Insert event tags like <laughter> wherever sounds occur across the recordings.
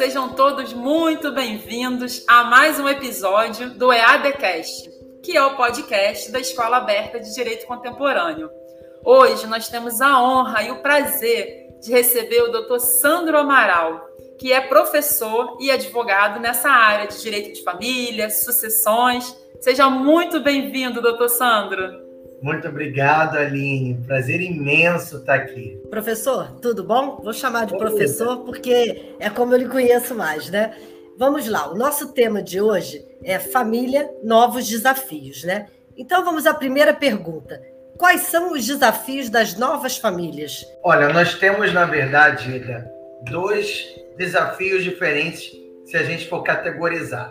sejam todos muito bem-vindos a mais um episódio do EADcast, que é o podcast da Escola Aberta de Direito Contemporâneo. Hoje nós temos a honra e o prazer de receber o Dr. Sandro Amaral, que é professor e advogado nessa área de direito de família, sucessões. Seja muito bem-vindo, doutor Sandro. Muito obrigado, Aline. Prazer imenso estar aqui. Professor, tudo bom? Vou chamar de professor porque é como eu lhe conheço mais, né? Vamos lá. O nosso tema de hoje é família, novos desafios, né? Então vamos à primeira pergunta. Quais são os desafios das novas famílias? Olha, nós temos, na verdade, dois desafios diferentes se a gente for categorizar.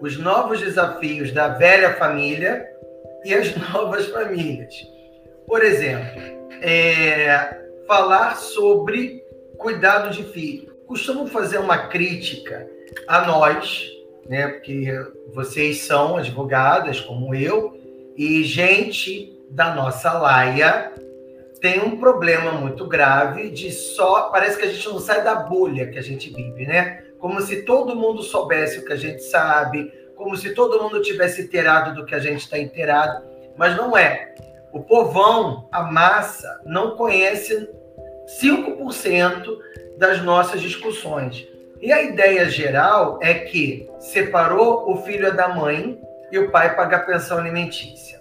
Os novos desafios da velha família e as <laughs> novas famílias. Por exemplo, é, falar sobre cuidado de filho. Costumo fazer uma crítica a nós, né, porque vocês são advogadas como eu, e gente da nossa laia tem um problema muito grave de só. Parece que a gente não sai da bolha que a gente vive, né? Como se todo mundo soubesse o que a gente sabe, como se todo mundo tivesse inteirado do que a gente está inteirado, mas não é. O povão, a massa, não conhece 5% das nossas discussões. E a ideia geral é que separou o filho da mãe e o pai paga a pensão alimentícia.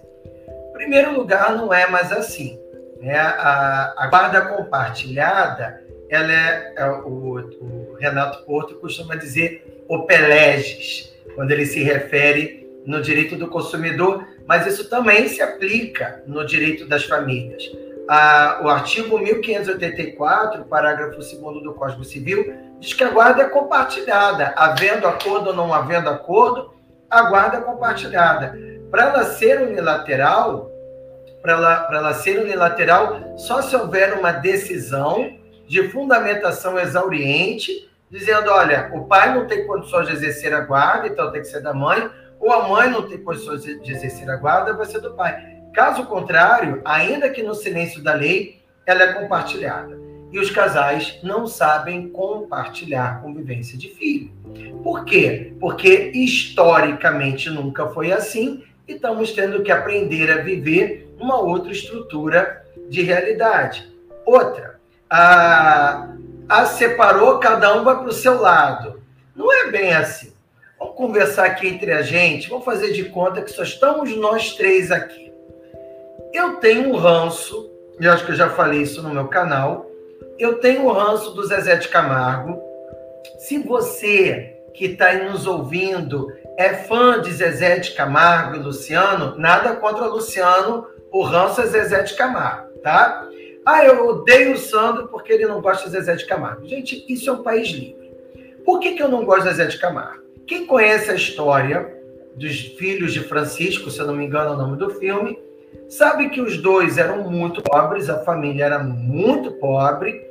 Em primeiro lugar, não é mais assim. Né? A, a guarda compartilhada, ela é, é o, o Renato Porto costuma dizer o peleges, quando ele se refere no direito do consumidor, mas isso também se aplica no direito das famílias. Ah, o artigo 1584, parágrafo 2 do Código Civil, diz que a guarda é compartilhada, havendo acordo ou não havendo acordo, a guarda é compartilhada. Para ela ser unilateral, para ela, ela ser unilateral, só se houver uma decisão de fundamentação exauriente dizendo: olha, o pai não tem condições de exercer a guarda, então tem que ser da mãe, ou a mãe não tem condições de exercer a guarda, vai ser do pai. Caso contrário, ainda que no silêncio da lei, ela é compartilhada. E os casais não sabem compartilhar convivência de filho. Por quê? Porque historicamente nunca foi assim e estamos tendo que aprender a viver uma outra estrutura de realidade. Outra, a, a separou, cada um vai para o seu lado. Não é bem assim. Vamos conversar aqui entre a gente, vamos fazer de conta que só estamos nós três aqui. Eu tenho um ranço, eu acho que eu já falei isso no meu canal, eu tenho o um ranço do Zezé de Camargo. Se você que está aí nos ouvindo é fã de Zezé de Camargo e Luciano, nada contra Luciano, o ranço é Zezé de Camargo, tá? Ah, eu odeio o Sandro porque ele não gosta de Zezé de Camargo. Gente, isso é um país livre. Por que, que eu não gosto de Zezé de Camargo? Quem conhece a história dos filhos de Francisco, se eu não me engano é o nome do filme, sabe que os dois eram muito pobres, a família era muito pobre.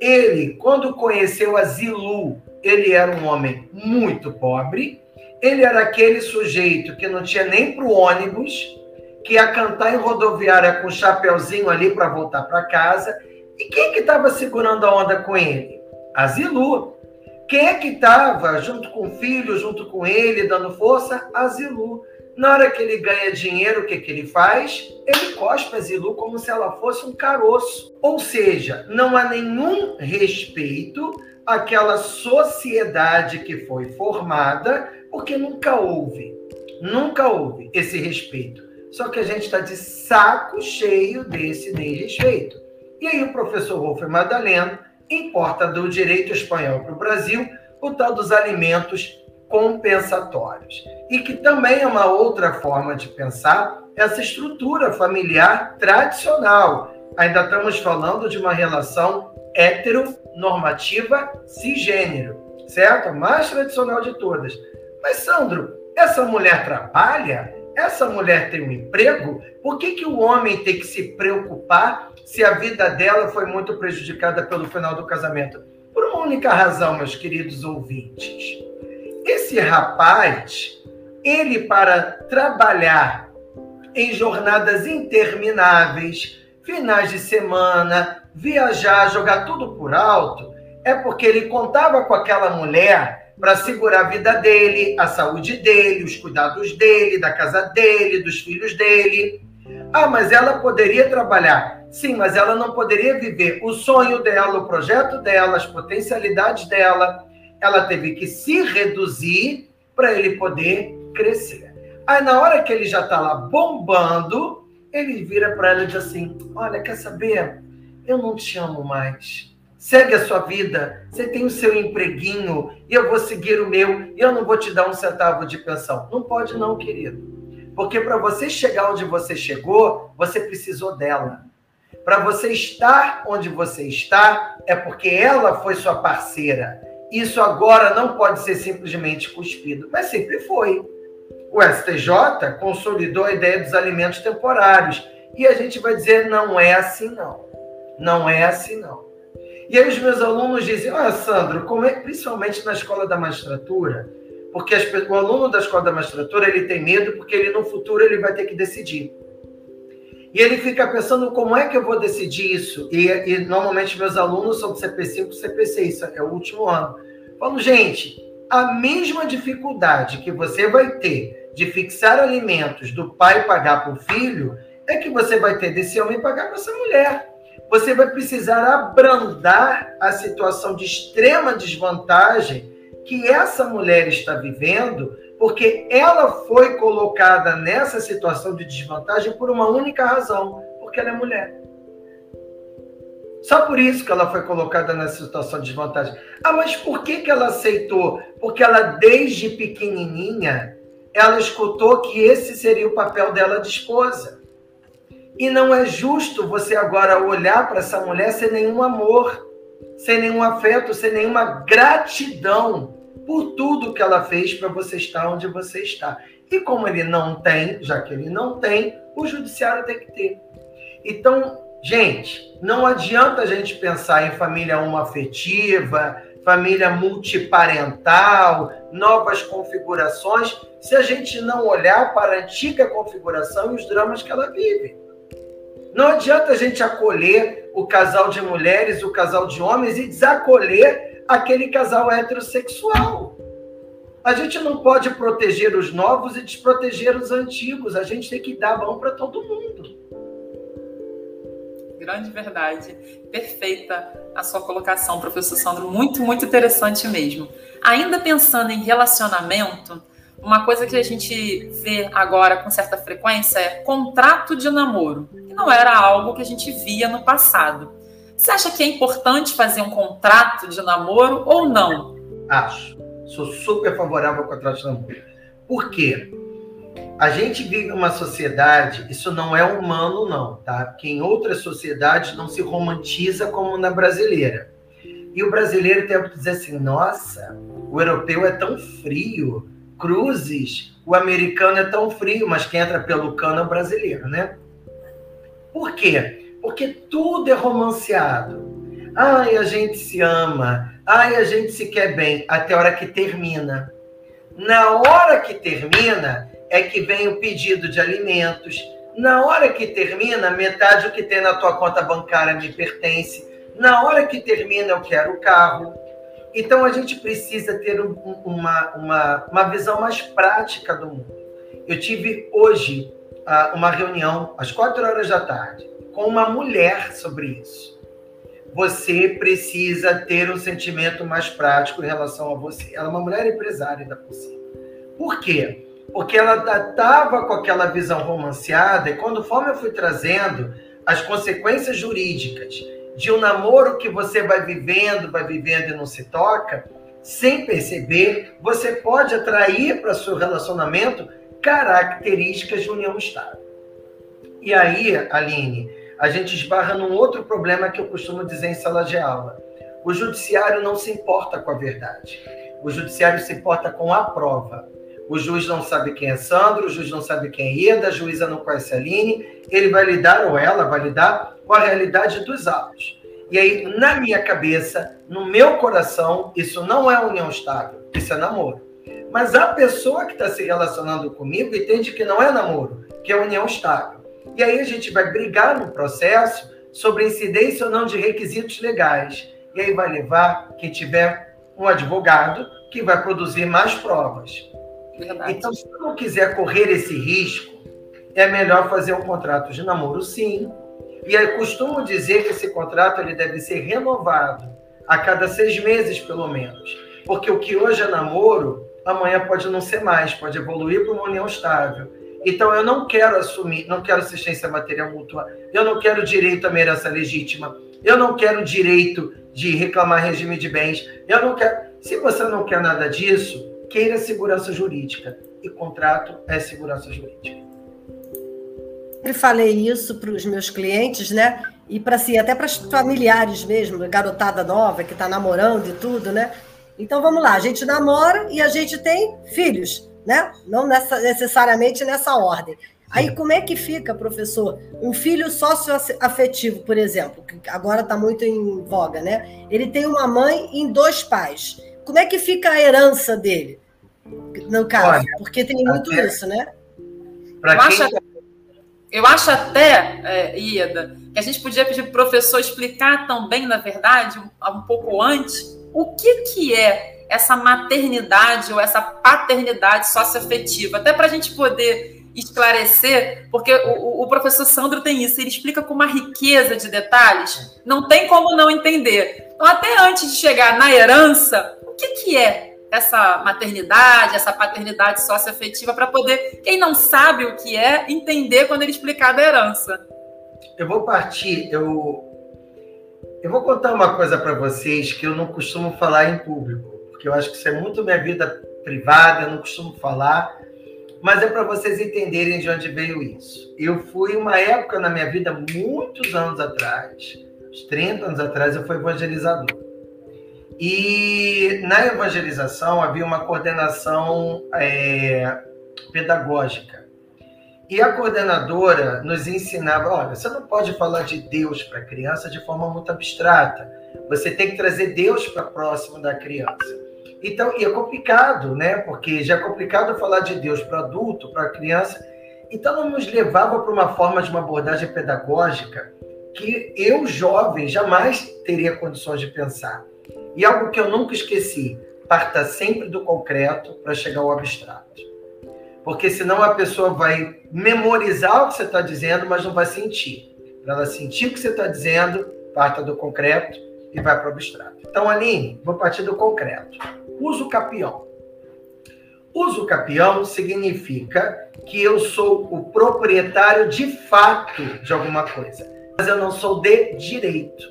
Ele, quando conheceu a Zilu, ele era um homem muito pobre. Ele era aquele sujeito que não tinha nem para o ônibus, que ia cantar em rodoviária com um chapeuzinho ali para voltar para casa. E quem que estava segurando a onda com ele? A Zilu. Quem é que estava junto com o filho, junto com ele, dando força? A Zilu. Na hora que ele ganha dinheiro, o que, que ele faz? Ele cospe a Zilu como se ela fosse um caroço. Ou seja, não há nenhum respeito àquela sociedade que foi formada, porque nunca houve, nunca houve esse respeito. Só que a gente está de saco cheio desse desrespeito. E aí o professor Wolfer Madalena importa do direito espanhol para o Brasil o tal dos alimentos compensatórios. E que também é uma outra forma de pensar essa estrutura familiar tradicional. Ainda estamos falando de uma relação heteronormativa cisgênero, certo? A mais tradicional de todas. Mas, Sandro, essa mulher trabalha? Essa mulher tem um emprego? Por que, que o homem tem que se preocupar se a vida dela foi muito prejudicada pelo final do casamento? Por uma única razão, meus queridos ouvintes. Esse rapaz, ele para trabalhar em jornadas intermináveis, finais de semana, viajar, jogar tudo por alto, é porque ele contava com aquela mulher para segurar a vida dele, a saúde dele, os cuidados dele, da casa dele, dos filhos dele. Ah, mas ela poderia trabalhar. Sim, mas ela não poderia viver o sonho dela, o projeto dela, as potencialidades dela. Ela teve que se reduzir para ele poder crescer. Aí, na hora que ele já está lá bombando, ele vira para ela e diz assim: Olha, quer saber? Eu não te amo mais. Segue a sua vida. Você tem o seu empreguinho e eu vou seguir o meu e eu não vou te dar um centavo de pensão. Não pode, não, querido. Porque para você chegar onde você chegou, você precisou dela. Para você estar onde você está, é porque ela foi sua parceira. Isso agora não pode ser simplesmente cuspido, mas sempre foi. O STJ consolidou a ideia dos alimentos temporários. E a gente vai dizer, não é assim não. Não é assim não. E aí os meus alunos dizem, ah, Sandro, como é, principalmente na escola da magistratura, porque as, o aluno da escola da magistratura ele tem medo porque ele no futuro ele vai ter que decidir. E ele fica pensando como é que eu vou decidir isso. E, e normalmente meus alunos são do CP5 e CP6, é o último ano. Falo, gente, a mesma dificuldade que você vai ter de fixar alimentos do pai pagar para o filho é que você vai ter desse homem pagar para essa mulher. Você vai precisar abrandar a situação de extrema desvantagem que essa mulher está vivendo, porque ela foi colocada nessa situação de desvantagem por uma única razão, porque ela é mulher. Só por isso que ela foi colocada nessa situação de desvantagem. Ah, mas por que, que ela aceitou? Porque ela, desde pequenininha, ela escutou que esse seria o papel dela de esposa. E não é justo você agora olhar para essa mulher sem nenhum amor, sem nenhum afeto, sem nenhuma gratidão por tudo que ela fez para você estar onde você está. E como ele não tem, já que ele não tem, o judiciário tem que ter. Então, gente, não adianta a gente pensar em família homoafetiva, família multiparental, novas configurações, se a gente não olhar para a antiga configuração e os dramas que ela vive. Não adianta a gente acolher o casal de mulheres, o casal de homens e desacolher aquele casal heterossexual. A gente não pode proteger os novos e desproteger os antigos. A gente tem que dar mão para todo mundo. Grande verdade. Perfeita a sua colocação, professor Sandro. Muito, muito interessante mesmo. Ainda pensando em relacionamento, uma coisa que a gente vê agora com certa frequência é contrato de namoro. Que não era algo que a gente via no passado. Você acha que é importante fazer um contrato de namoro ou não? Acho. Sou super favorável ao contrato de namoro. Por quê? A gente vive uma sociedade, isso não é humano, não, tá? Que em outras sociedades não se romantiza como na brasileira. E o brasileiro tem que dizer assim: nossa, o europeu é tão frio, cruzes, o americano é tão frio, mas quem entra pelo cano é o brasileiro, né? Por quê? Porque tudo é romanceado. Ai, a gente se ama. Ai, a gente se quer bem. Até a hora que termina. Na hora que termina, é que vem o pedido de alimentos. Na hora que termina, metade do que tem na tua conta bancária me pertence. Na hora que termina, eu quero o carro. Então, a gente precisa ter um, uma, uma, uma visão mais prática do mundo. Eu tive hoje uh, uma reunião às quatro horas da tarde com uma mulher sobre isso. Você precisa ter um sentimento mais prático em relação a você. Ela é uma mulher empresária ainda por. Por quê? Porque ela estava com aquela visão romanceada e quando eu fui trazendo as consequências jurídicas de um namoro que você vai vivendo, vai vivendo e não se toca, sem perceber, você pode atrair para seu relacionamento características de união estável. E aí, Aline, a gente esbarra num outro problema que eu costumo dizer em sala de aula. O judiciário não se importa com a verdade. O judiciário se importa com a prova. O juiz não sabe quem é Sandro, o juiz não sabe quem é Ieda, a juíza não conhece a Aline, ele vai lidar, ou ela vai lidar, com a realidade dos autos. E aí, na minha cabeça, no meu coração, isso não é união estável, isso é namoro. Mas a pessoa que está se relacionando comigo entende que não é namoro, que é união estável. E aí a gente vai brigar no processo sobre incidência ou não de requisitos legais. E aí vai levar quem tiver um advogado que vai produzir mais provas. Verdade. Então, se não quiser correr esse risco, é melhor fazer um contrato de namoro, sim. E eu costumo dizer que esse contrato ele deve ser renovado a cada seis meses, pelo menos. Porque o que hoje é namoro, amanhã pode não ser mais, pode evoluir para uma união estável. Então, eu não quero assumir, não quero assistência material mútua, eu não quero direito à herança legítima, eu não quero direito de reclamar regime de bens, eu não quero. Se você não quer nada disso, queira segurança jurídica. E contrato é segurança jurídica. Eu falei isso para os meus clientes, né? E para si, até para os familiares mesmo, garotada nova que está namorando e tudo, né? Então vamos lá, a gente namora e a gente tem filhos, né? Não nessa, necessariamente nessa ordem. Aí como é que fica, professor? Um filho socioafetivo, por exemplo, que agora está muito em voga, né? Ele tem uma mãe e dois pais. Como é que fica a herança dele? No caso, Olha, porque tem muito até, isso, né? Eu, acho, eu acho até, é, Ieda, que a gente podia pedir para o professor explicar também, na verdade, um, um pouco antes, o que, que é essa maternidade ou essa paternidade socioafetiva, até para a gente poder esclarecer, porque o, o, professor Sandro tem isso, ele explica com uma riqueza de detalhes, não tem como não entender. Então, até antes de chegar na herança, o que, que é essa maternidade, essa paternidade socioafetiva, para poder, quem não sabe o que é, entender quando ele explicar da herança? Eu vou partir, eu, eu vou contar uma coisa para vocês que eu não costumo falar em público, porque eu acho que isso é muito minha vida privada, eu não costumo falar mas é para vocês entenderem de onde veio isso. Eu fui uma época na minha vida, muitos anos atrás, uns 30 anos atrás, eu fui evangelizador. E na evangelização havia uma coordenação é, pedagógica. E a coordenadora nos ensinava: olha, você não pode falar de Deus para a criança de forma muito abstrata. Você tem que trazer Deus para próximo da criança. Então, e é complicado, né? Porque já é complicado falar de Deus para adulto, para criança. Então, não nos levava para uma forma de uma abordagem pedagógica que eu, jovem, jamais teria condições de pensar. E algo que eu nunca esqueci: parta sempre do concreto para chegar ao abstrato. Porque senão a pessoa vai memorizar o que você está dizendo, mas não vai sentir. Para ela sentir o que você está dizendo, parta do concreto e vai para o abstrato. Então, Aline, vou partir do concreto. Uso capião. Uso capião significa que eu sou o proprietário de fato de alguma coisa, mas eu não sou de direito.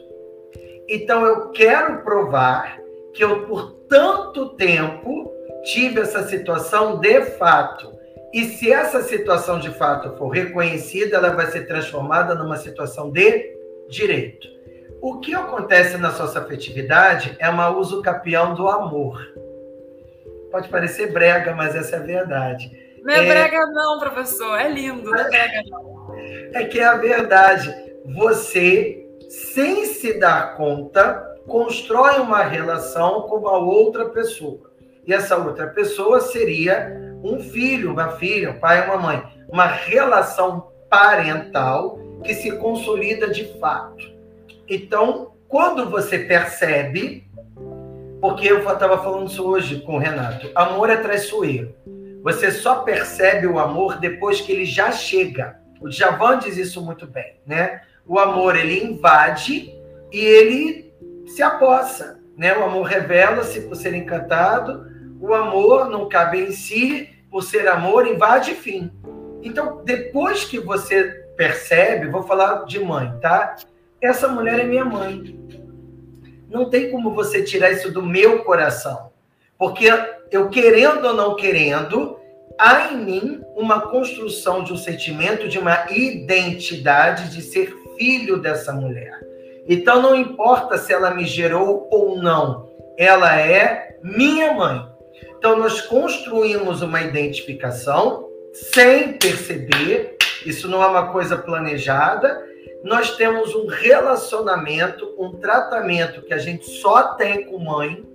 Então eu quero provar que eu por tanto tempo tive essa situação de fato. E se essa situação de fato for reconhecida, ela vai ser transformada numa situação de direito. O que acontece na afetividade é uma uso capião do amor. Pode parecer brega, mas essa é a verdade. Não é, é... brega, não, professor. É lindo, não é brega, não. É que é a verdade. Você, sem se dar conta, constrói uma relação com uma outra pessoa. E essa outra pessoa seria um filho, uma filha, um pai, uma mãe. Uma relação parental que se consolida de fato. Então, quando você percebe, porque eu estava falando isso hoje com o Renato, amor é traiçoeiro. Você só percebe o amor depois que ele já chega. O Djavan diz isso muito bem, né? O amor ele invade e ele se apossa, né? O amor revela-se por ser encantado, o amor não cabe em si, por ser amor invade fim. Então, depois que você percebe, vou falar de mãe, tá? Essa mulher é minha mãe. Não tem como você tirar isso do meu coração. Porque eu, querendo ou não querendo, há em mim uma construção de um sentimento, de uma identidade de ser filho dessa mulher. Então, não importa se ela me gerou ou não, ela é minha mãe. Então, nós construímos uma identificação sem perceber, isso não é uma coisa planejada, nós temos um relacionamento, um tratamento que a gente só tem com mãe.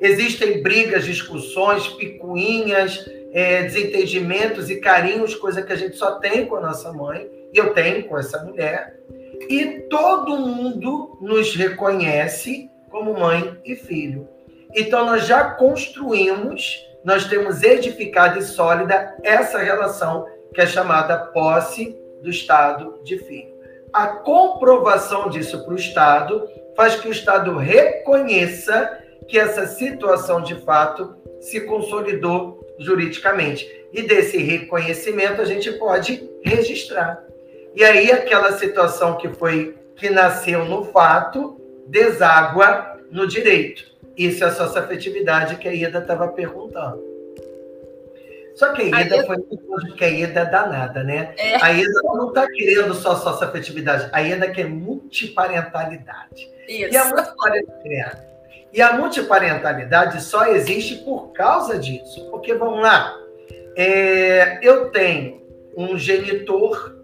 Existem brigas, discussões, picuinhas, é, desentendimentos e carinhos, coisa que a gente só tem com a nossa mãe, e eu tenho com essa mulher. E todo mundo nos reconhece como mãe e filho. Então, nós já construímos, nós temos edificado e sólida essa relação que é chamada posse do Estado de filho. A comprovação disso para o Estado faz que o Estado reconheça que essa situação de fato se consolidou juridicamente. E desse reconhecimento a gente pode registrar. E aí aquela situação que foi que nasceu no fato deságua no direito. Isso é a afetividade que a Ida estava perguntando. Só que a Ida a foi muito que a Ida é danada, né? É. A Ida não está querendo só afetividade, a Ida quer multiparentalidade. Isso. E a multiparentalidade, e a multiparentalidade só existe por causa disso. Porque, vamos lá, é, eu tenho um genitor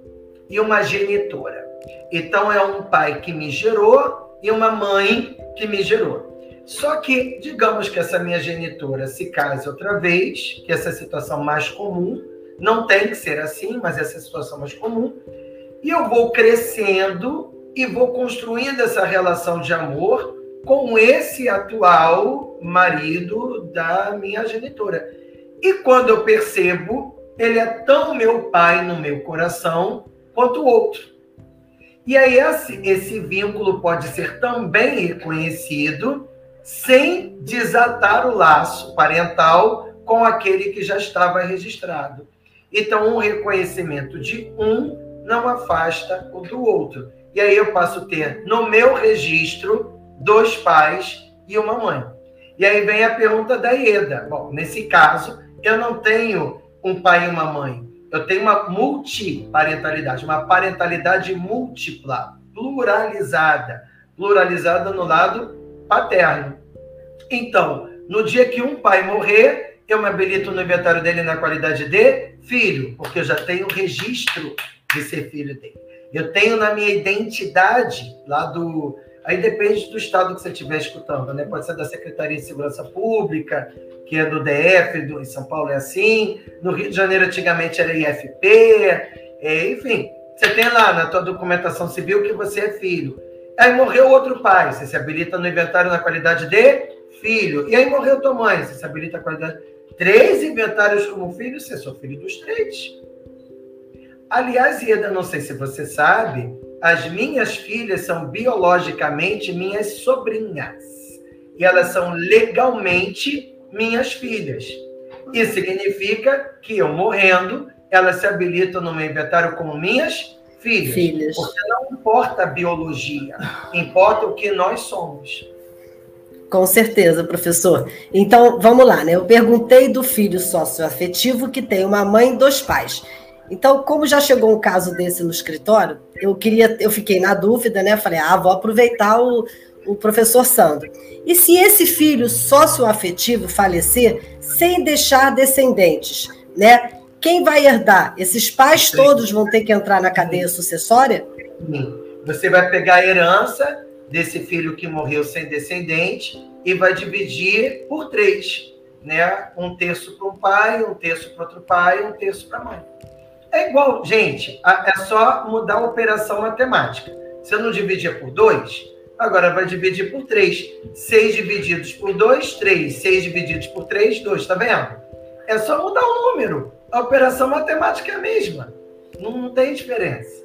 e uma genitora. Então, é um pai que me gerou e uma mãe que me gerou. Só que, digamos que essa minha genitora se case outra vez, que essa é a situação mais comum, não tem que ser assim, mas essa é a situação mais comum, e eu vou crescendo e vou construindo essa relação de amor com esse atual marido da minha genitora. E quando eu percebo, ele é tão meu pai no meu coração quanto o outro. E aí esse, esse vínculo pode ser também reconhecido sem desatar o laço parental com aquele que já estava registrado. Então, um reconhecimento de um não afasta o do outro. E aí eu passo ter no meu registro dois pais e uma mãe. E aí vem a pergunta da Ieda. Bom, nesse caso, eu não tenho um pai e uma mãe. Eu tenho uma multiparentalidade, uma parentalidade múltipla, pluralizada. Pluralizada no lado paterno. Então, no dia que um pai morrer, eu me habilito no inventário dele na qualidade de filho, porque eu já tenho registro de ser filho dele. Eu tenho na minha identidade lá do. Aí depende do estado que você estiver escutando, né? Pode ser da Secretaria de Segurança Pública, que é do DF, do, em São Paulo é assim. No Rio de Janeiro, antigamente, era IFP. É, enfim, você tem lá na tua documentação civil que você é filho. Aí morreu outro pai, você se habilita no inventário na qualidade de filho. E aí morreu tua mãe, você se habilita na qualidade. Três inventários como filho, você é filho dos três. Aliás, Ieda, não sei se você sabe, as minhas filhas são biologicamente minhas sobrinhas. E elas são legalmente minhas filhas. Isso significa que eu morrendo, elas se habilitam no meu inventário como minhas filhas. filhas. Porque não importa a biologia, importa o que nós somos. Com certeza, professor. Então, vamos lá, né? Eu perguntei do filho socioafetivo que tem uma mãe e dois pais. Então, como já chegou um caso desse no escritório, eu queria, eu fiquei na dúvida, né? Falei, ah, vou aproveitar o, o professor Sandro. E se esse filho socioafetivo falecer sem deixar descendentes, né? Quem vai herdar? Esses pais todos vão ter que entrar na cadeia sucessória? Sim. Você vai pegar a herança desse filho que morreu sem descendente e vai dividir por três, né? Um terço para um pai, um terço para outro pai, um terço para a mãe. É igual, gente, é só mudar a operação matemática. Se eu não dividir por dois, agora vai dividir por três. Seis divididos por dois, três. Seis divididos por três, dois. Tá vendo? É só mudar o número a operação matemática é a mesma. Não, tem diferença.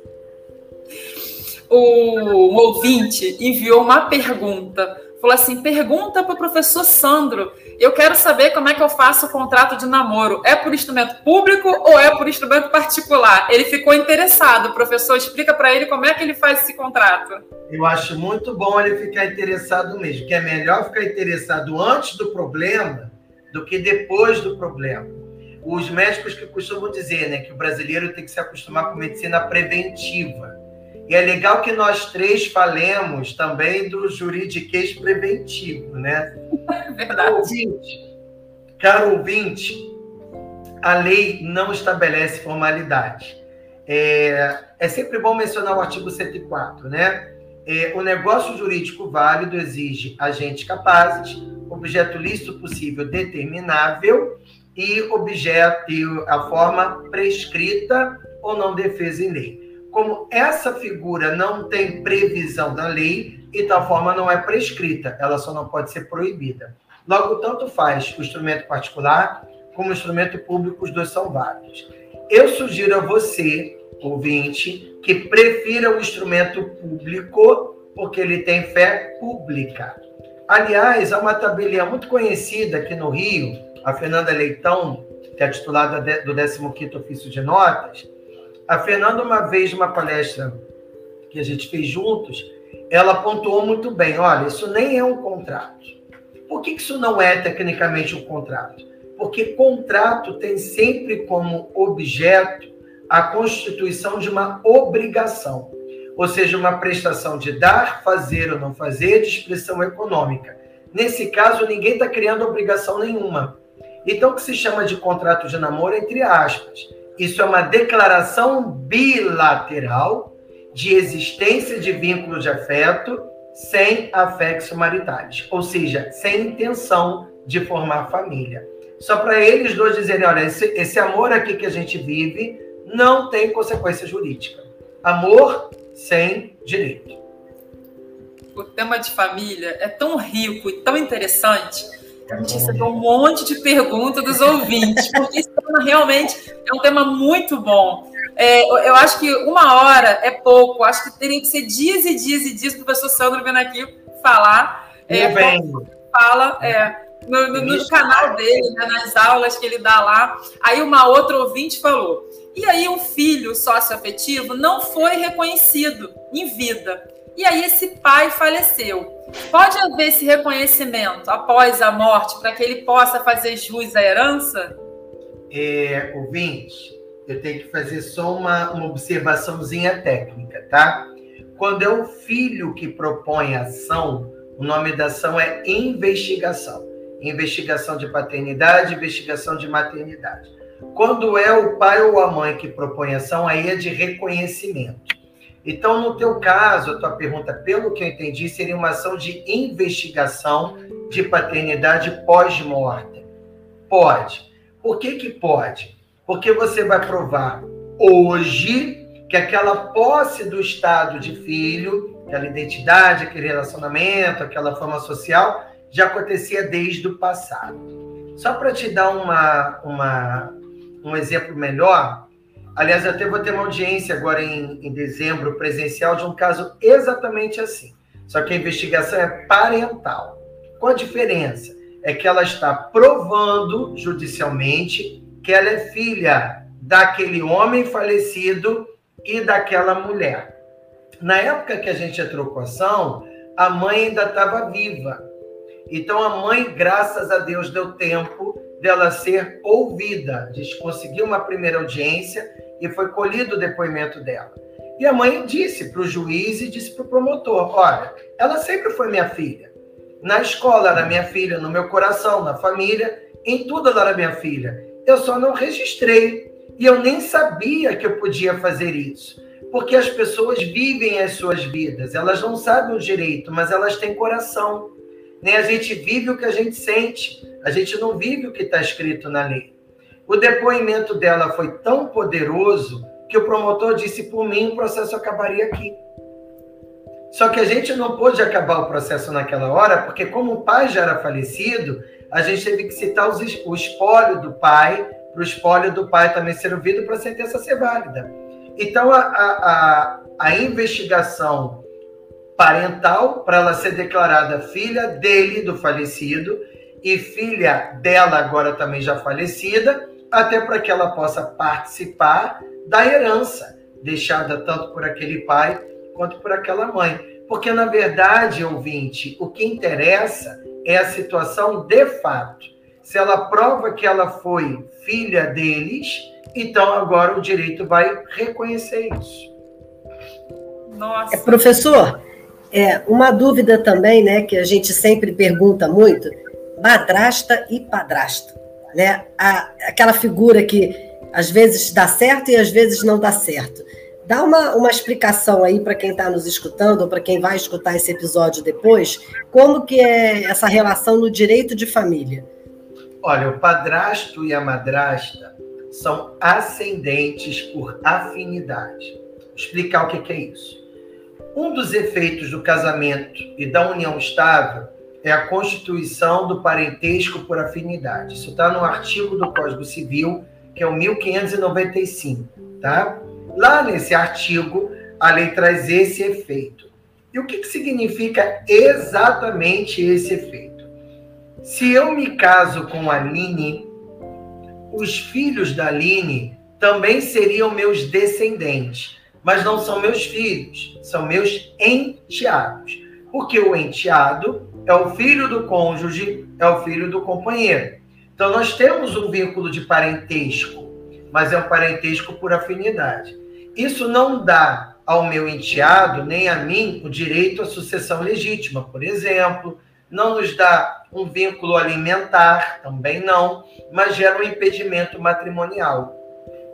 O, ouvinte enviou uma pergunta. Falou assim: pergunta para o professor Sandro. Eu quero saber como é que eu faço o contrato de namoro. É por instrumento público ou é por instrumento particular? Ele ficou interessado. O professor explica para ele como é que ele faz esse contrato. Eu acho muito bom ele ficar interessado mesmo, que é melhor ficar interessado antes do problema do que depois do problema os médicos que costumam dizer né, que o brasileiro tem que se acostumar com medicina preventiva. E é legal que nós três falemos também do juridiquês preventivo, né? <laughs> Verdade. Caro ouvinte, caro ouvinte, a lei não estabelece formalidade. É, é sempre bom mencionar o artigo 104, né? É, o negócio jurídico válido exige agentes capazes, objeto lícito possível determinável e objeto e a forma prescrita ou não defesa em lei. Como essa figura não tem previsão da lei, e tal forma não é prescrita, ela só não pode ser proibida. Logo, tanto faz o instrumento particular como o instrumento público, os dois são válidos. Eu sugiro a você, ouvinte, que prefira o instrumento público, porque ele tem fé pública. Aliás, há uma tabelinha muito conhecida aqui no Rio, a Fernanda Leitão, que é titulada do 15º Ofício de Notas. A Fernanda, uma vez, numa palestra que a gente fez juntos, ela pontuou muito bem, olha, isso nem é um contrato. Por que isso não é tecnicamente um contrato? Porque contrato tem sempre como objeto a constituição de uma obrigação ou seja, uma prestação de dar, fazer ou não fazer, de expressão econômica. Nesse caso, ninguém está criando obrigação nenhuma. Então, o que se chama de contrato de namoro, entre aspas. Isso é uma declaração bilateral de existência de vínculo de afeto sem afexo maritais, ou seja, sem intenção de formar família. Só para eles dois dizerem: olha, esse, esse amor aqui que a gente vive não tem consequência jurídica. Amor sem direito. O tema de família é tão rico e tão interessante a gente recebeu um monte de perguntas dos ouvintes, porque esse tema realmente é um tema muito bom. É, eu acho que uma hora é pouco, acho que teria que ser dias e dias e dias para o professor Sandro vindo aqui falar. É, fala, é, no, no, no canal dele, né, nas aulas que ele dá lá. Aí uma outra ouvinte falou: e aí um filho socioafetivo não foi reconhecido em vida. E aí esse pai faleceu. Pode haver esse reconhecimento após a morte para que ele possa fazer jus à herança? É, ouvinte, eu tenho que fazer só uma, uma observaçãozinha técnica, tá? Quando é o filho que propõe a ação, o nome da ação é investigação. Investigação de paternidade, investigação de maternidade. Quando é o pai ou a mãe que propõe ação, aí é de reconhecimento. Então, no teu caso, a tua pergunta, pelo que eu entendi, seria uma ação de investigação de paternidade pós-morte. Pode. Por que que pode? Porque você vai provar hoje que aquela posse do estado de filho, aquela identidade, aquele relacionamento, aquela forma social, já acontecia desde o passado. Só para te dar uma, uma um exemplo melhor, aliás, eu até vou ter uma audiência agora em, em dezembro presencial de um caso exatamente assim. Só que a investigação é parental. Qual a diferença? É que ela está provando judicialmente que ela é filha daquele homem falecido e daquela mulher. Na época que a gente entrou com a ação, a mãe ainda estava viva. Então a mãe, graças a Deus, deu tempo dela ser ouvida. A gente conseguiu uma primeira audiência e foi colhido o depoimento dela. E a mãe disse para o juiz e disse para o promotor: Olha, ela sempre foi minha filha. Na escola era minha filha, no meu coração, na família, em tudo ela era minha filha. Eu só não registrei. E eu nem sabia que eu podia fazer isso. Porque as pessoas vivem as suas vidas, elas não sabem o direito, mas elas têm coração. Nem a gente vive o que a gente sente. A gente não vive o que está escrito na lei. O depoimento dela foi tão poderoso que o promotor disse: por mim, o processo acabaria aqui. Só que a gente não pôde acabar o processo naquela hora, porque, como o pai já era falecido, a gente teve que citar os, o espólio do pai, para o espólio do pai também ser ouvido para a sentença ser válida. Então, a, a, a investigação parental, para ela ser declarada filha dele, do falecido, e filha dela, agora também já falecida, até para que ela possa participar da herança deixada tanto por aquele pai quanto por aquela mãe. Porque, na verdade, ouvinte, o que interessa é a situação de fato. Se ela prova que ela foi filha deles, então agora o direito vai reconhecer isso. Nossa. É, professor, é, uma dúvida também, né, que a gente sempre pergunta muito, madrasta e padrasto, né? A, aquela figura que às vezes dá certo e às vezes não dá certo. Dá uma, uma explicação aí para quem está nos escutando ou para quem vai escutar esse episódio depois, como que é essa relação no direito de família? Olha, o padrasto e a madrasta são ascendentes por afinidade. Vou explicar o que, é isso. Um dos efeitos do casamento e da união estável é a constituição do parentesco por afinidade. Isso está no artigo do Código Civil, que é o 1595, tá? Lá nesse artigo, a lei traz esse efeito. E o que, que significa exatamente esse efeito? Se eu me caso com a Aline, os filhos da Aline também seriam meus descendentes, mas não são meus filhos, são meus enteados. Porque o enteado é o filho do cônjuge, é o filho do companheiro. Então nós temos um vínculo de parentesco, mas é um parentesco por afinidade. Isso não dá ao meu enteado, nem a mim, o direito à sucessão legítima, por exemplo, não nos dá um vínculo alimentar, também não, mas gera um impedimento matrimonial.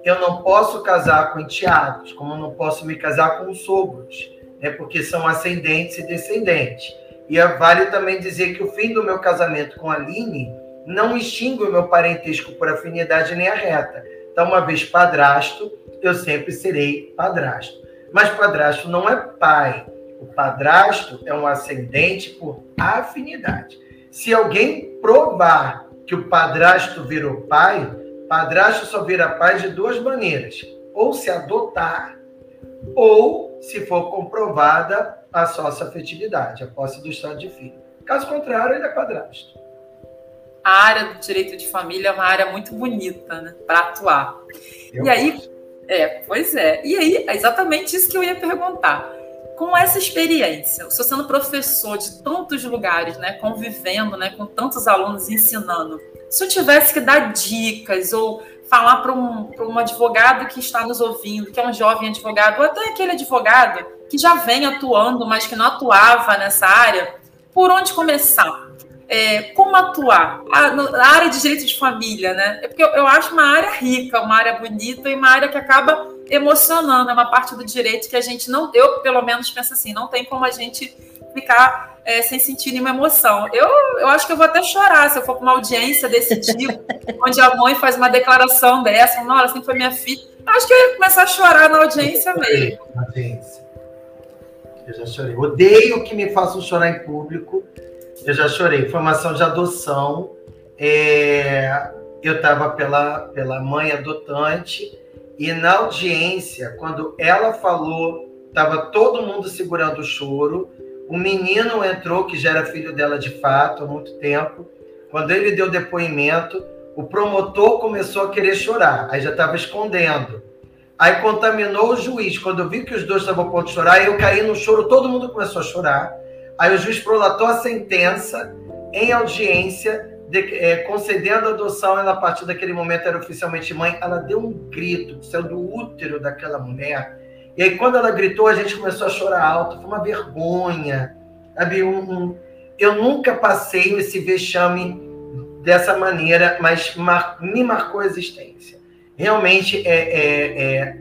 Eu não posso casar com enteados, como não posso me casar com sogros, né, porque são ascendentes e descendentes. E é vale também dizer que o fim do meu casamento com a Aline não extingue o meu parentesco por afinidade nem a reta. Então, uma vez padrasto, eu sempre serei padrasto. Mas padrasto não é pai. O padrasto é um ascendente por afinidade. Se alguém provar que o padrasto virou pai, padrasto só vira pai de duas maneiras: ou se adotar, ou se for comprovada a sócio-afetividade, a posse do estado de filho. Caso contrário, ele é padrasto. A área do direito de família é uma área muito bonita, né, para atuar. Eu e aí, é, pois é. E aí, é exatamente isso que eu ia perguntar. Com essa experiência, você sendo professor de tantos lugares, né, convivendo, né, com tantos alunos ensinando, se eu tivesse que dar dicas ou falar para um, um advogado que está nos ouvindo, que é um jovem advogado, ou até aquele advogado que já vem atuando, mas que não atuava nessa área, por onde começar? É, como atuar? A, na área de direito de família, né? É porque eu, eu, acho uma área rica, uma área bonita e uma área que acaba emocionando. É uma parte do direito que a gente não, eu pelo menos penso assim, não tem como a gente ficar é, sem sentir nenhuma emoção. Eu, eu acho que eu vou até chorar se eu for para uma audiência desse tipo, <laughs> onde a mãe faz uma declaração dessa, nossa, assim foi minha filha. Acho que eu ia começar a chorar na audiência mesmo. Audiência. Eu já chorei. Odeio que me façam chorar em público. Eu já chorei. Formação de adoção. É... Eu estava pela, pela mãe adotante e na audiência, quando ela falou, estava todo mundo segurando o choro. O menino entrou, que já era filho dela de fato há muito tempo. Quando ele deu depoimento, o promotor começou a querer chorar. Aí já estava escondendo. Aí contaminou o juiz. Quando eu vi que os dois estavam a ponto de chorar, eu caí no choro, todo mundo começou a chorar. Aí o juiz prolatou a sentença em audiência, de, é, concedendo a adoção. Ela, a partir daquele momento, era oficialmente mãe. Ela deu um grito, saiu do útero daquela mulher. E aí, quando ela gritou, a gente começou a chorar alto. Foi uma vergonha. Sabe? Um. Eu nunca passei esse vexame dessa maneira, mas me marcou a existência realmente é, é, é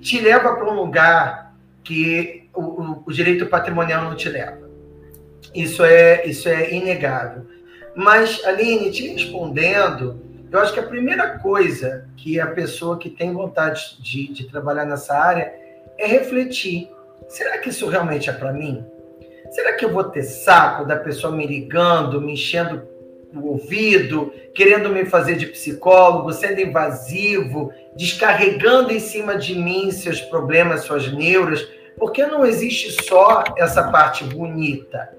te leva para um lugar que o, o, o, direito patrimonial não te leva. Isso é, isso é inegável. Mas, Aline, te respondendo, eu acho que a primeira coisa que a pessoa que tem vontade de, de trabalhar nessa área é refletir: será que isso realmente é para mim? Será que eu vou ter saco da pessoa me ligando, me enchendo o ouvido, querendo me fazer de psicólogo, sendo invasivo, descarregando em cima de mim seus problemas, suas neuras, porque não existe só essa parte bonita.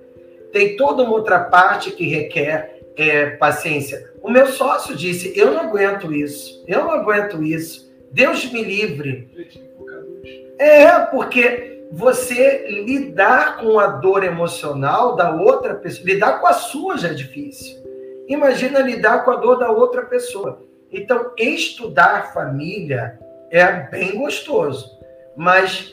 Tem toda uma outra parte que requer é, paciência. O meu sócio disse: Eu não aguento isso, eu não aguento isso. Deus me livre. É, porque você lidar com a dor emocional da outra pessoa, lidar com a sua já é difícil. Imagina lidar com a dor da outra pessoa. Então, estudar família é bem gostoso, mas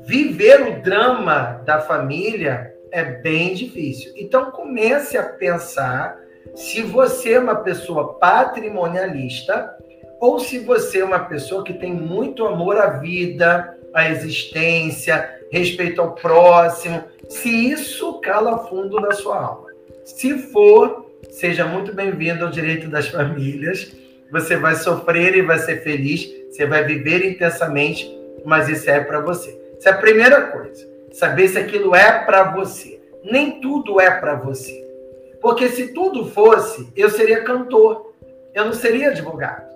viver o drama da família é bem difícil. Então, comece a pensar se você é uma pessoa patrimonialista ou se você é uma pessoa que tem muito amor à vida, à existência, respeito ao próximo, se isso cala fundo na sua alma. Se for, Seja muito bem-vindo ao Direito das Famílias. Você vai sofrer e vai ser feliz, você vai viver intensamente, mas isso é para você. Essa é a primeira coisa. saber se aquilo é para você. Nem tudo é para você. Porque se tudo fosse, eu seria cantor, eu não seria advogado.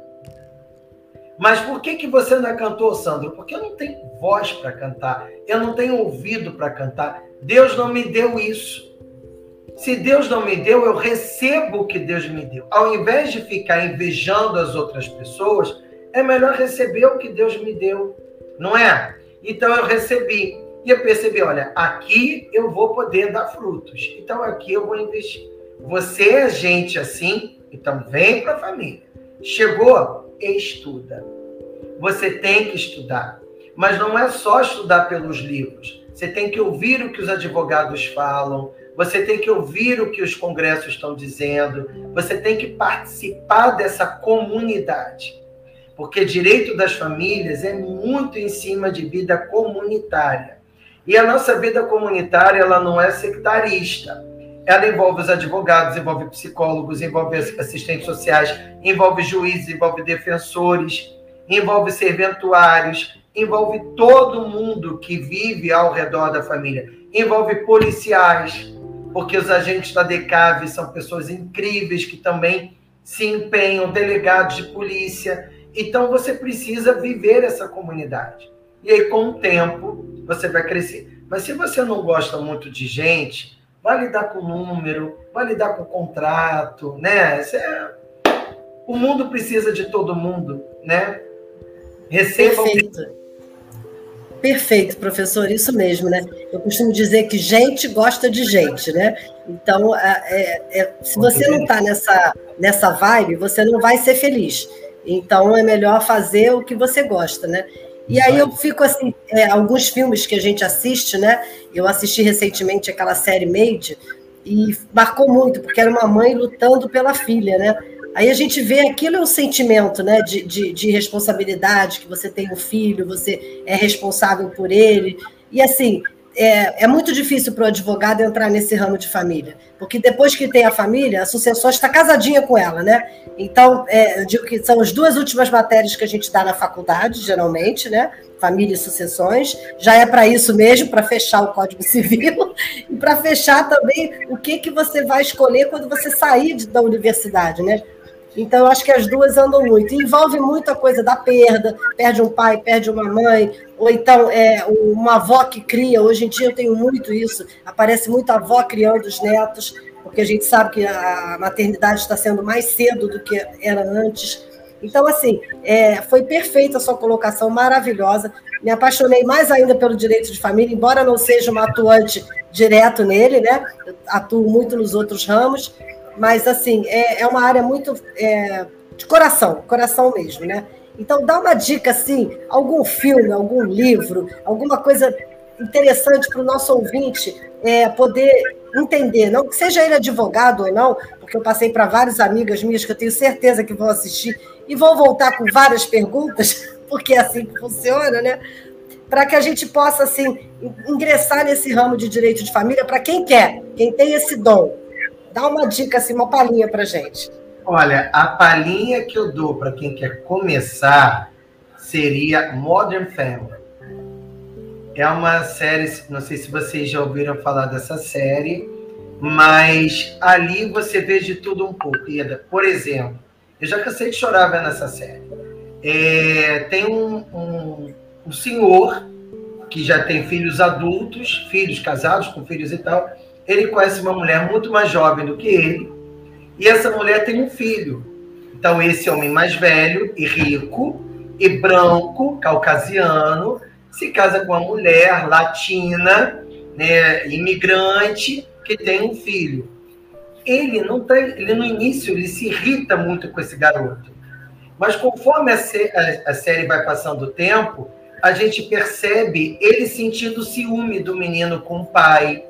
Mas por que, que você não é cantor, Sandro? Porque eu não tenho voz para cantar, eu não tenho ouvido para cantar. Deus não me deu isso. Se Deus não me deu, eu recebo o que Deus me deu. Ao invés de ficar invejando as outras pessoas, é melhor receber o que Deus me deu, não é? Então eu recebi. E eu percebi, olha, aqui eu vou poder dar frutos. Então aqui eu vou investir. Você é gente assim, então vem para a família. Chegou, estuda. Você tem que estudar. Mas não é só estudar pelos livros. Você tem que ouvir o que os advogados falam, você tem que ouvir o que os congressos estão dizendo, você tem que participar dessa comunidade. Porque direito das famílias é muito em cima de vida comunitária. E a nossa vida comunitária, ela não é sectarista. Ela envolve os advogados, envolve psicólogos, envolve assistentes sociais, envolve juízes, envolve defensores, envolve serventuários, envolve todo mundo que vive ao redor da família, envolve policiais, porque os agentes da DECAV são pessoas incríveis que também se empenham, delegados de polícia. Então você precisa viver essa comunidade. E aí, com o tempo, você vai crescer. Mas se você não gosta muito de gente, vai lidar com o número, vai lidar com o contrato, né? É... O mundo precisa de todo mundo, né? Receba Perfeito. Perfeito, professor, isso mesmo, né? Eu costumo dizer que gente gosta de gente, né? Então, é, é, se você não está nessa, nessa vibe, você não vai ser feliz. Então, é melhor fazer o que você gosta, né? E aí eu fico assim, é, alguns filmes que a gente assiste, né? Eu assisti recentemente aquela série Made e marcou muito, porque era uma mãe lutando pela filha, né? Aí a gente vê aquilo é um sentimento né, de, de, de responsabilidade, que você tem um filho, você é responsável por ele. E assim, é, é, muito difícil para o advogado entrar nesse ramo de família, porque depois que tem a família, a sucessão está casadinha com ela, né? Então, é, eu digo que são as duas últimas matérias que a gente dá na faculdade, geralmente, né? Família e sucessões. Já é para isso mesmo, para fechar o Código <laughs> Civil e para fechar também o que, que você vai escolher quando você sair da universidade, né? Então, eu acho que as duas andam muito. Envolve muito a coisa da perda, perde um pai, perde uma mãe, ou então é, uma avó que cria. Hoje em dia eu tenho muito isso, aparece muita avó criando os netos, porque a gente sabe que a maternidade está sendo mais cedo do que era antes. Então, assim, é, foi perfeita a sua colocação, maravilhosa. Me apaixonei mais ainda pelo direito de família, embora não seja uma atuante direto nele, né? Eu atuo muito nos outros ramos, mas, assim, é, é uma área muito é, de coração, coração mesmo, né? Então, dá uma dica, assim, algum filme, algum livro, alguma coisa interessante para o nosso ouvinte é, poder entender, não que seja ele advogado ou não, porque eu passei para várias amigas minhas que eu tenho certeza que vão assistir e vão voltar com várias perguntas, <laughs> porque é assim que funciona, né? Para que a gente possa, assim, ingressar nesse ramo de direito de família para quem quer, quem tem esse dom. Dá uma dica, assim, uma palhinha para gente. Olha, a palhinha que eu dou para quem quer começar seria Modern Family. É uma série, não sei se vocês já ouviram falar dessa série, mas ali você vê de tudo um pouco. Por exemplo, eu já cansei de chorar vendo essa série. É, tem um, um, um senhor que já tem filhos adultos, filhos casados com filhos e tal, ele conhece uma mulher muito mais jovem do que ele, e essa mulher tem um filho. Então, esse homem mais velho e rico, e branco, caucasiano, se casa com uma mulher latina, né, imigrante, que tem um filho. Ele não tem, ele no início ele se irrita muito com esse garoto, mas conforme a, a, a série vai passando o tempo, a gente percebe ele sentindo ciúme do menino com o pai,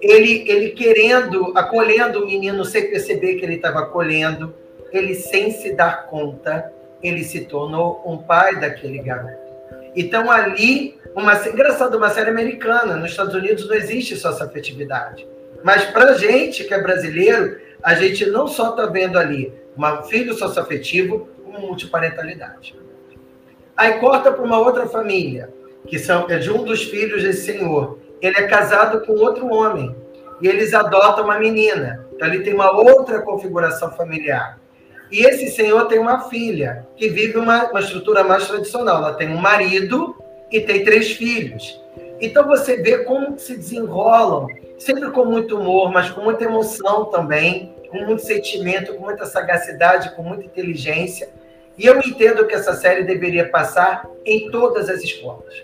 ele, ele querendo, acolhendo o menino sem perceber que ele estava acolhendo, ele sem se dar conta, ele se tornou um pai daquele garoto. Então ali, uma, engraçado, uma série americana, nos Estados Unidos não existe só essa afetividade. Mas para gente que é brasileiro, a gente não só está vendo ali um filho socioafetivo, como multiparentalidade. Aí corta para uma outra família. que são, é de um dos filhos desse senhor. Ele é casado com outro homem e eles adotam uma menina. Então ele tem uma outra configuração familiar. E esse senhor tem uma filha que vive uma, uma estrutura mais tradicional. Ela tem um marido e tem três filhos. Então você vê como se desenrolam, sempre com muito humor, mas com muita emoção também, com muito sentimento, com muita sagacidade, com muita inteligência. E eu entendo que essa série deveria passar em todas as escolas.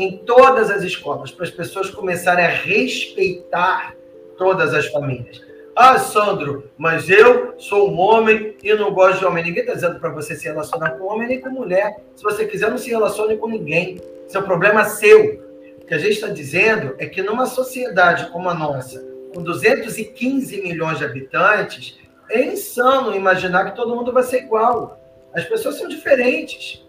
Em todas as escolas, para as pessoas começarem a respeitar todas as famílias. Ah, Sandro, mas eu sou um homem e não gosto de homem. Ninguém está dizendo para você se relacionar com homem nem com mulher. Se você quiser, não se relacione com ninguém. Isso é problema seu. O que a gente está dizendo é que numa sociedade como a nossa, com 215 milhões de habitantes, é insano imaginar que todo mundo vai ser igual. As pessoas são diferentes.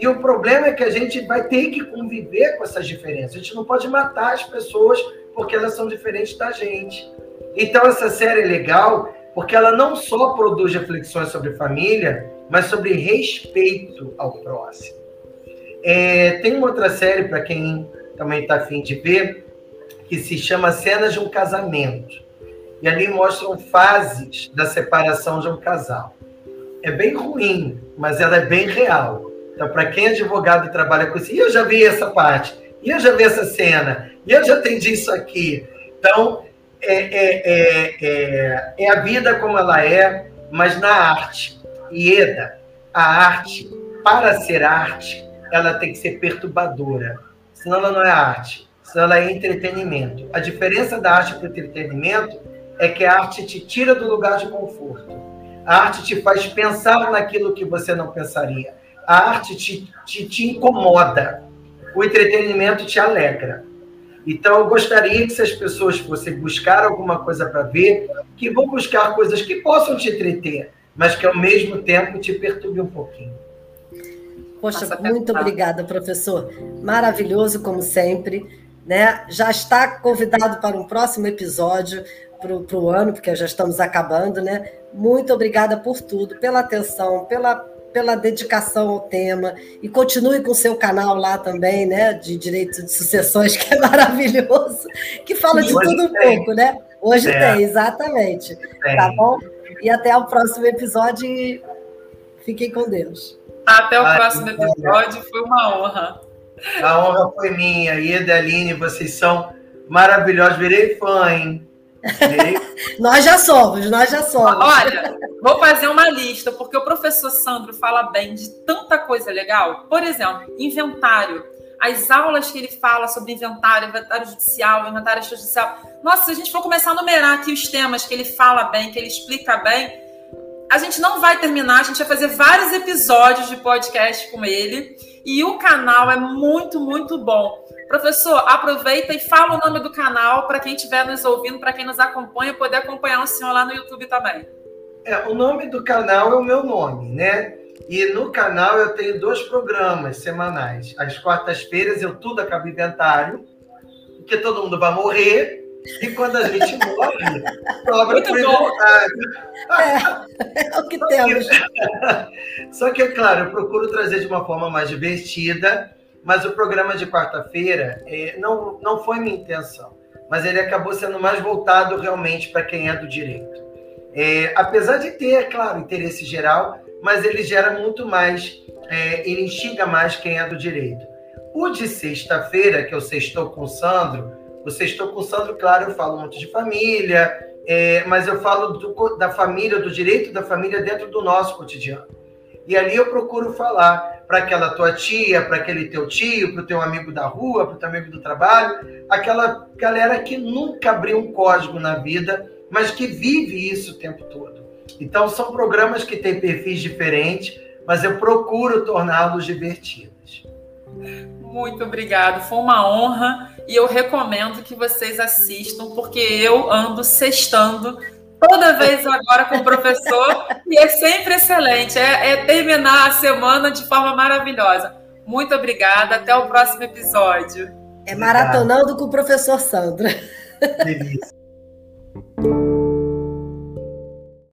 E o problema é que a gente vai ter que conviver com essas diferenças. A gente não pode matar as pessoas porque elas são diferentes da gente. Então, essa série é legal porque ela não só produz reflexões sobre família, mas sobre respeito ao próximo. É, tem uma outra série, para quem também está afim de ver, que se chama Cenas de um Casamento. E ali mostram fases da separação de um casal. É bem ruim, mas ela é bem real. Então, para quem é advogado e trabalha com isso, e eu já vi essa parte, e eu já vi essa cena, e eu já entendi isso aqui. Então, é, é, é, é, é a vida como ela é, mas na arte. Ieda, a arte, para ser arte, ela tem que ser perturbadora. Senão ela não é arte, senão ela é entretenimento. A diferença da arte para o entretenimento é que a arte te tira do lugar de conforto. A arte te faz pensar naquilo que você não pensaria. A arte te, te, te incomoda. O entretenimento te alegra. Então, eu gostaria que se as pessoas fossem buscar alguma coisa para ver, que vão buscar coisas que possam te entreter, mas que ao mesmo tempo te perturbem um pouquinho. Poxa, muito obrigada, professor. Maravilhoso, como sempre. Né? Já está convidado para um próximo episódio para o ano, porque já estamos acabando, né? Muito obrigada por tudo, pela atenção, pela pela dedicação ao tema e continue com o seu canal lá também, né, de direito de sucessões, <laughs> que é maravilhoso, que fala de tudo um pouco, né? Hoje é. tem, exatamente. Tem. Tá bom? E até o próximo episódio e fiquem com Deus. Até o Ai, próximo episódio, foi uma honra. A honra foi minha. E Adeline, vocês são maravilhosos. Virei fã, hein? Nós já somos, nós já somos. Olha, vou fazer uma lista, porque o professor Sandro fala bem de tanta coisa legal. Por exemplo, inventário. As aulas que ele fala sobre inventário, inventário judicial, inventário judicial. Nossa, se a gente for começar a numerar aqui os temas que ele fala bem, que ele explica bem, a gente não vai terminar, a gente vai fazer vários episódios de podcast com ele. E o canal é muito, muito bom. Professor, aproveita e fala o nome do canal para quem estiver nos ouvindo, para quem nos acompanha, poder acompanhar o senhor lá no YouTube também. É, o nome do canal é o meu nome, né? E no canal eu tenho dois programas semanais. Às quartas-feiras eu tudo acaba inventário, porque todo mundo vai morrer. E quando a gente <laughs> morre, sobra para o É, é o que temos. <laughs> Só que, é claro, eu procuro trazer de uma forma mais divertida mas o programa de quarta-feira é, não, não foi minha intenção, mas ele acabou sendo mais voltado realmente para quem é do direito. É, apesar de ter, é claro, interesse geral, mas ele gera muito mais, é, ele instiga mais quem é do direito. O de sexta-feira, que eu sextou com o Sandro, o sextou com o Sandro, claro, eu falo muito de família, é, mas eu falo do, da família, do direito da família dentro do nosso cotidiano. E ali eu procuro falar para aquela tua tia, para aquele teu tio, para o teu amigo da rua, para o teu amigo do trabalho, aquela galera que nunca abriu um código na vida, mas que vive isso o tempo todo. Então são programas que têm perfis diferentes, mas eu procuro torná-los divertidos. Muito obrigado, foi uma honra e eu recomendo que vocês assistam, porque eu ando sextando toda vez agora com o professor e é sempre excelente. É, é, terminar a semana de forma maravilhosa. Muito obrigada. Até o próximo episódio. É maratonando com o professor Sandra. Delícia.